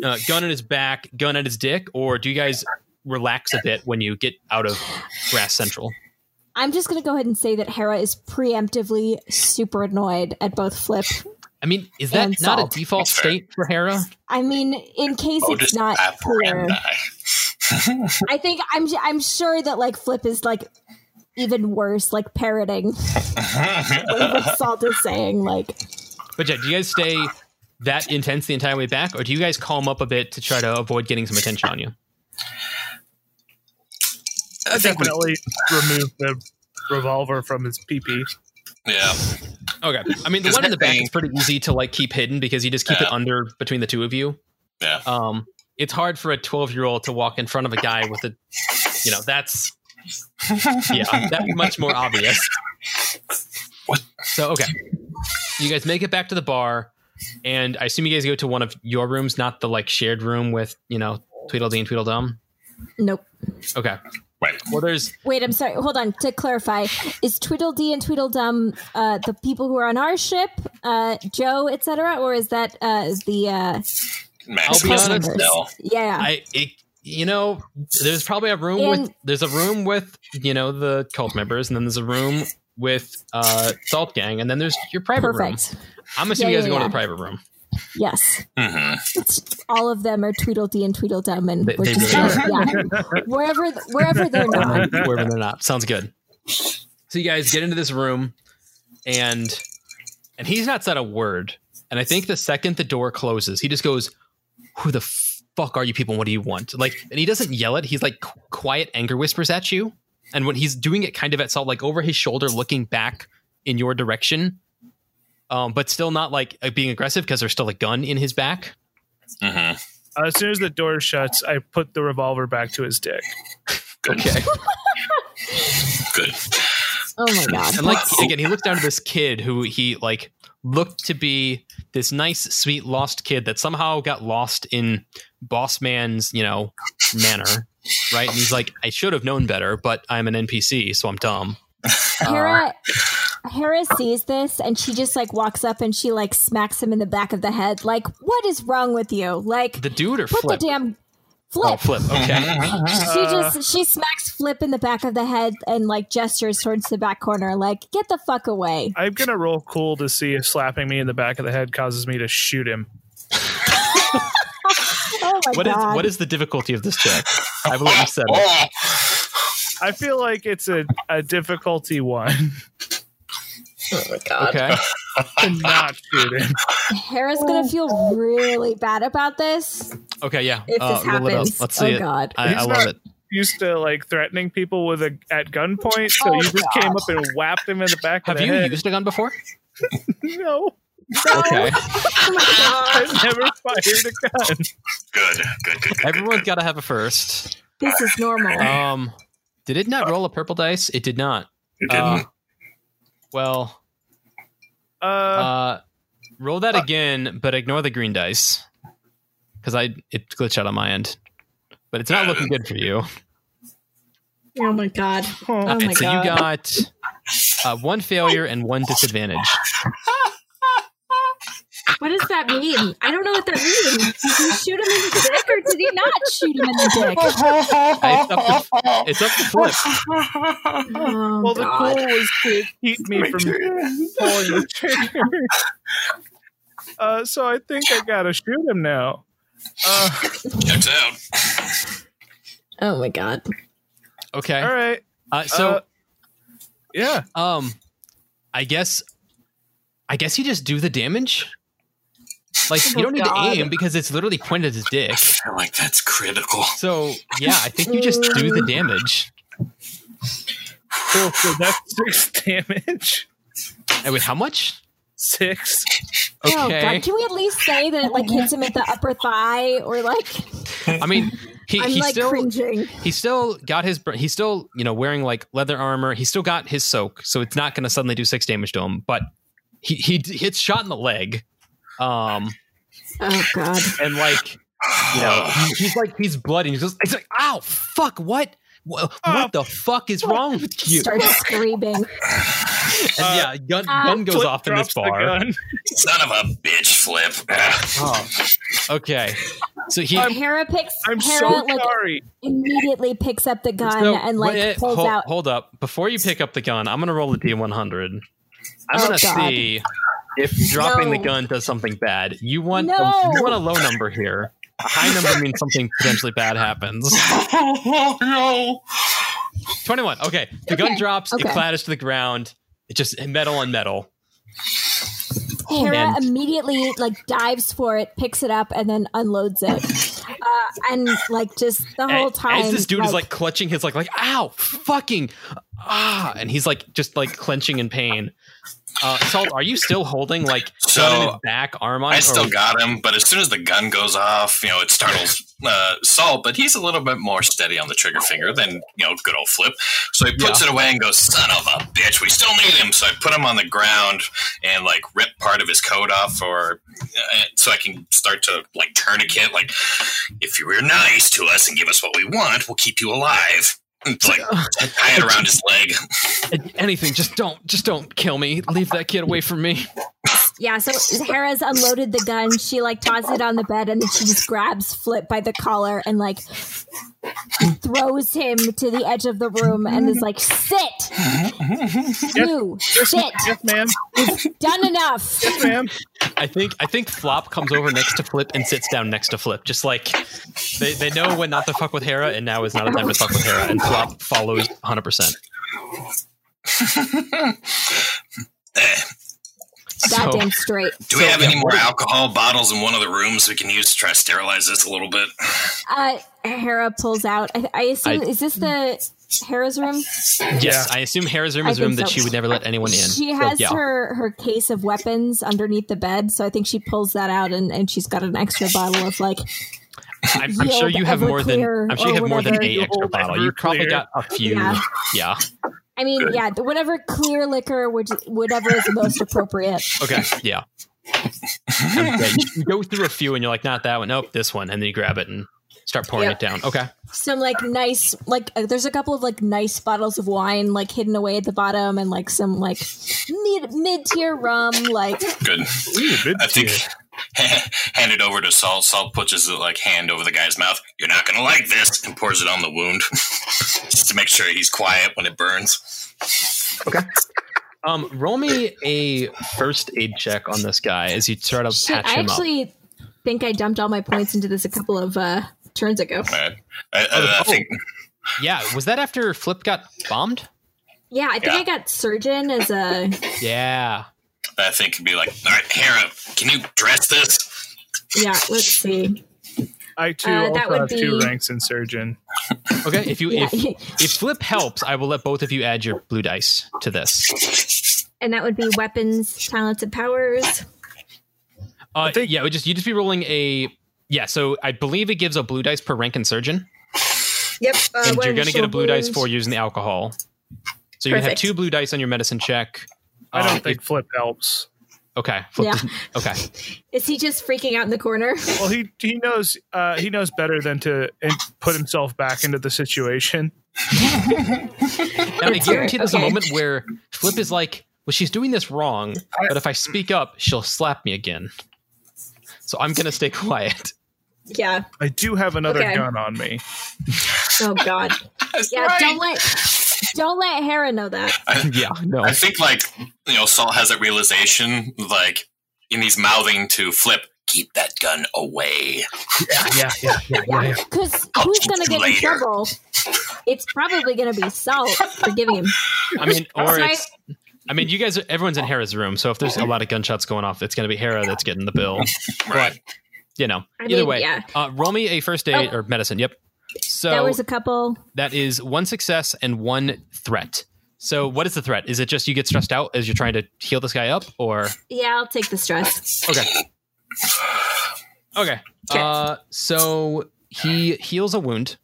uh, gun at his back, gun at his dick, or do you guys relax a bit when you get out of Brass Central? I'm just going to go ahead and say that Hera is preemptively super annoyed at both Flip. I mean, is that And not salt. a default That's state for Hera? I mean, in case Oh, it's not clear. I think I'm I'm sure that like Flip is like even worse, like parroting what Salt is saying. Like, But yeah, do you guys stay that intense the entire way back, or do you guys calm up a bit to try to avoid getting some attention on you? I think we, Definitely remove the revolver from his PP. yeah. Okay, I mean the one in the that back thing- is pretty easy to like keep hidden because you just keep it under between the two of you. Yeah. Um, it's hard for a twelve year old to walk in front of a guy with a, you know, that's yeah, that's much more obvious. What? So okay, you guys make it back to the bar, and I assume you guys go to one of your rooms, not the like shared room with you know Tweedledee and Tweedledum. nope. Okay. Right. Well, there's Wait, I'm sorry. Hold on. To clarify, is Tweedledee and Tweedledum uh, the people who are on our ship, uh, Joe, etc., or is that uh, is the uh, Max I'll be Payne. honest, No. yeah? I it, you know there's probably a room with there's a room with you know the cult members, and then there's a room with uh Salt Gang, and then there's your private room. Perfect. I'm assuming Yeah, you guys yeah, go to yeah. the private room. Yes. hmm all of them are Tweedledee and Tweedledum, and They- we're they just really yeah, wherever wherever they're not. wherever they're not. Sounds good. So you guys get into this room, and and he's not said a word. And I think the second the door closes, he just goes, "Who the fuck are you people? What do you want?" Like, and he doesn't yell it. He's like quiet anger whispers at you. And when he's doing it, kind of at Salt, like over his shoulder, looking back in your direction, um, but still not like uh, being aggressive because there's still a gun in his back. hmm Uh, as soon as the door shuts, I put the revolver back to his dick. Good. Okay. Good. Oh my god! And like again, he looks down to this kid who he like looked to be this nice, sweet, lost kid that somehow got lost in Boss Man's, you know, manor, right? And he's like, I should have known better, but I'm an NPC, so I'm dumb. Hera Hera sees this and she just like walks up and she like smacks him in the back of the head. Like, what is wrong with you? Like, The dude or put Flip? the damn oh, flip. Flip. Okay. she just she smacks Flip in the back of the head and like gestures towards the back corner. Like, get the fuck away. I'm gonna roll cool to see if slapping me in the back of the head causes me to shoot him. Oh my What is god! what is the difficulty of this check? I believe you said it. I feel like it's a, a difficulty one Okay. to not shoot him. Hera's gonna feel really bad about this Okay. Yeah. if Uh, this roll it up. happens. Let's see oh it. god! I, He's I love not- it. Used to like threatening people with a at gunpoint, so Oh, you just God. came up and whapped him in the back Have of the you head. used a gun before? no, Okay. Oh my god! I've never fired a gun. Good. Good. Good. Good. Everyone's got to have a first. This is normal. Um, did it not roll a purple dice? It did not. It didn't. Uh, well, Uh, uh, roll that again, but ignore the green dice because I it glitched out on my end. But it's not looking good for you. oh my god! Oh Alright, my so god! you got uh, one failure and one disadvantage. What does that mean? I don't know what that means. Did he shoot him in the dick or did he not shoot him in the dick? It's up to, it's up to flip. Oh, well, the God. goal was to keep me from pulling the trigger. Uh, so I think I gotta shoot him now. Uh, Checks out. Oh my god. Okay. all right. Uh, so, Uh, yeah. um, I guess, I guess you just do the damage. Like you Oh, don't need oh, God. to aim because it's literally pointed at his dick. I feel like that's critical. So yeah, I think you just do the damage. Cool. So that's six damage. And wait, how much? Six. Oh Okay. god, can we at least say that it like hits him at the upper thigh or like I mean, he, I'm he like still cringing. he still got his br- he's still you know wearing like leather armor. He still got his soak, so it's not going to suddenly do six damage to him. But he he hits shot in the leg, um, Oh god. and like you know he- he's like he's bloody. He's just he's like, ow, fuck, what? What, what the fuck is wrong with you? Starts screaming. And yeah, gun, uh, gun goes Flip off in this the bar. gun. Son of a bitch, Flip. Oh, okay. So he Hera picks I'm Hera so like sorry. immediately picks up the gun so- and like wait, pulls hold, out hold up. Before you pick up the gun, I'm gonna roll the D100. I'm Oh, gonna God. see if dropping the gun does something bad. You want No. a, you want a low number here. A high number means something potentially bad happens. oh no! 21. Okay. The gun Okay, drops, it clatters to the ground. It just metal on metal. Hera and- immediately like dives for it, picks it up, and then unloads it. Uh, and like just the whole As- time, As this dude is like clutching his like like ow fucking ah and he's like just like clenching in pain. Uh Salt, are you still holding like So, gun in his back arm on? I still got him, but as soon as the gun goes off, you know, it startles uh, Salt, but he's a little bit more steady on the trigger finger than, you know, good old Flip. So he puts it away and goes, son of a bitch, we still need him. So I put him on the ground and, like, rip part of his coat off or uh, so I can start to, like, tourniquet. Like, if you were nice to us and give us what we want, we'll keep you alive. It's like, tie it around his leg. anything just don't just don't kill me leave that kid away from me yeah. So Hera's unloaded the gun. She like tosses it on the bed, and then she just grabs Flip by the collar and like throws him to the edge of the room and is like, "Sit, you sit, Yes, ma'am. done enough." Yes, ma'am. i think i think flop comes over next to flip and sits down next to flip just like they, they know when not to fuck with hera and now is not a time to fuck with hera and flop follows 100% Eh, Goddamn straight. Do we So, have any more alcohol bottles in one of the rooms we can use to try to sterilize this a little bit? Uh, Hera pulls out. I, I assume I- is this the Hera's room? yes i assume hera's room is a room think that she would never let anyone in She So, has yeah. her her case of weapons underneath the bed, so I think she pulls that out and, and she's got an extra bottle of like I'm, I'm sure you have more than i'm sure you have more than whatever. a extra Old bottle you probably got a few Yeah. yeah I mean, Good. yeah, whatever clear liquor, which whatever is most appropriate. Okay, yeah. Yeah, you, you go through a few and you're like, not that one. Nope, this one, and then you grab it and start pouring Yeah. it down. Okay, Some like nice, like uh, there's a couple of like nice bottles of wine like hidden away at the bottom, and like some like mid mid tier rum. Like Good. Ooh, mid I think hand it over to Salt. Salt puts his like hand over the guy's mouth. You're not gonna like this, and pours it on the wound just to make sure he's quiet when it burns. Okay. Um, roll me a first aid check on this guy as you try to shit, patch I him up. actually think I dumped all my points into this a couple of uh turns ago. Right. I, I, Oh, I think Yeah, was that after Flip got bombed? Yeah, I think Yeah. I got surgeon as a Yeah. I think it'd be like, all right, Hera, can you dress this? yeah. Let's see. I too Uh, that also would have two ranks in surgeon. Okay. If you Yeah, if if Flip helps, I will let both of you add your blue dice to this. and that would be weapons, talents, and powers. Uh, think- yeah, it would just you just be rolling a yeah. So I believe it gives a blue dice per rank in surgeon. Yep, uh, and you're going to get a blue dice for using the alcohol. So you have two blue dice on your medicine check. I don't Um, think flip helps. Okay. Flip Yeah. doesn't- okay. Is he just freaking out in the corner? Well, he he knows uh, he knows better than to put himself back into the situation. And I guarantee fair. there's a moment where Flip is like, well, she's doing this wrong, but if I speak up, she'll slap me again. So I'm going to stay quiet. Yeah. I do have another Okay. gun on me. Oh God. Yeah. right. Don't let don't let Hera know that. yeah, no. I think like you know, Salt has that realization, like, and he's mouthing to Flip, keep that gun away. Yeah, yeah, yeah, yeah, Yeah. Because who's gonna get in trouble? It's probably gonna be Salt for giving him. I mean, or it's. I mean, you guys, everyone's in Hera's room, so if there's a lot of gunshots going off, it's going to be Hera that's getting the bill. Right. You know, I either mean, way. yeah. Uh, roll me a first aid Oh. or medicine. Yep. So There was a couple. that is one success and one threat. So, what is the threat? Is it just you get stressed out as you're trying to heal this guy up, or Yeah, I'll take the stress. okay, okay? Okay. Uh, so he heals a wound.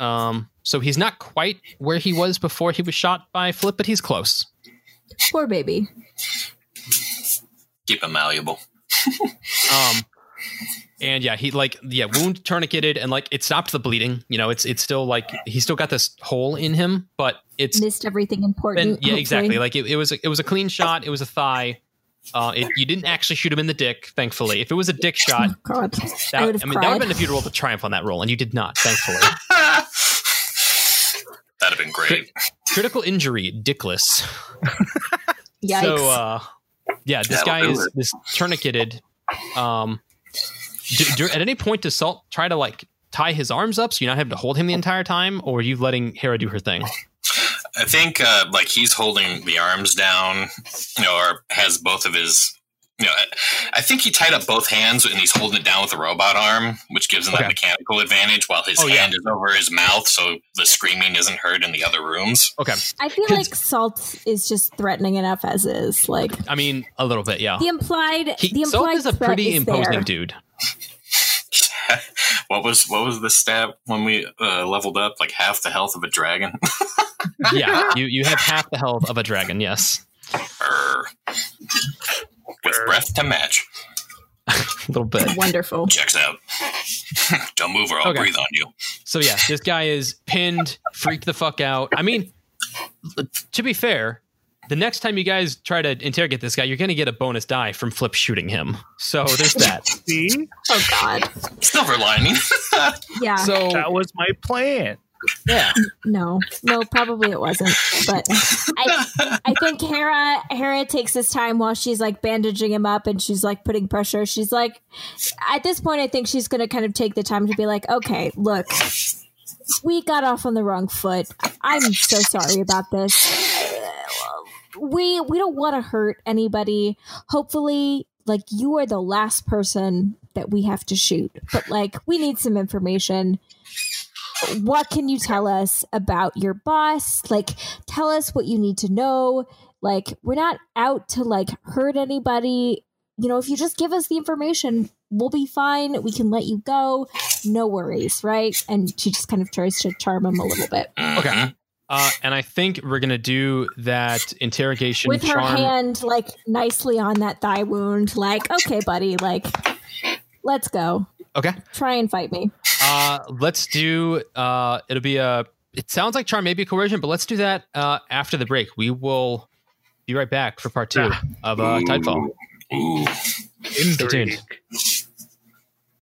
Um, so he's not quite where he was before he was shot by Flip, but he's close. Poor baby. Keep him malleable. Um, and yeah, he like yeah, wound tourniqueted, and like it stopped the bleeding. You know, it's it's still like he's still got this hole in him, but it's Missed everything important. been yeah hopefully. exactly like it, it was it was a clean shot. It was a thigh. Uh, it, you didn't actually shoot him in the dick, thankfully. If it was a dick shot, Oh, God. that, I I, would have mean, that would have been if you'd rolled a triumph on that roll, and you did not, thankfully. That'd have been great. Critical injury, dickless. Yikes. So, uh, yeah, this That'll guy is this tourniqueted. Um, do, do- at any point, does Salt try to like tie his arms up so you're not having to hold him the entire time, or are you letting Hera do her thing? I think uh, like he's holding the arms down, you know, or has both of his. You know, I, I think he tied up both hands and he's holding it down with a robot arm, which gives him Okay. that mechanical advantage. While his Oh, yeah. hand is over his mouth, so the screaming isn't heard in the other rooms. Okay, I feel like Salt is just threatening enough as is. Like I mean a little bit, yeah. the implied, He, the implied Salt is a pretty is imposing there. dude. what was what was the stat when we uh, leveled up? Like half the health of a dragon. Yeah, you you have half the health of a dragon. Yes, Err. With breath to match. a little bit. Wonderful. Checks out. Don't move or I'll Okay. breathe on you. So yeah, this guy is pinned, freaked the fuck out. I mean, to be fair, the next time you guys try to interrogate this guy, you're going to get a bonus die from Flip shooting him. So there's that. See, Oh God. Silver lining. Yeah. So that was my plan. Yeah, No, no, probably it wasn't. But I, I think Hera, Hera takes this time while she's like bandaging him up and she's like putting pressure. She's like, at this point, I think she's to kind of take the time to be like, okay, look, we got off on the wrong foot. I'm so sorry about this. We we don't want to hurt anybody. Hopefully, like you are the last person that we have to shoot, but like we need some information what can you tell us about your boss? Like, tell us what you need to know. Like, we're not out to like hurt anybody. You know, if you just give us the information, we'll be fine. We can let you go. No worries, right? And she just kind of tries to charm him a little bit okay. Uh, and I think we're gonna do that interrogation with her hand like nicely on that thigh wound. Like, okay, buddy, like, let's go. Okay. Try and fight me. Uh, let's do. Uh, it'll be a. It sounds like charm, maybe coercion, but let's do that uh, after the break. We will be right back for part two of uh, Tidefall. Ooh. Stay tuned. Intrigue.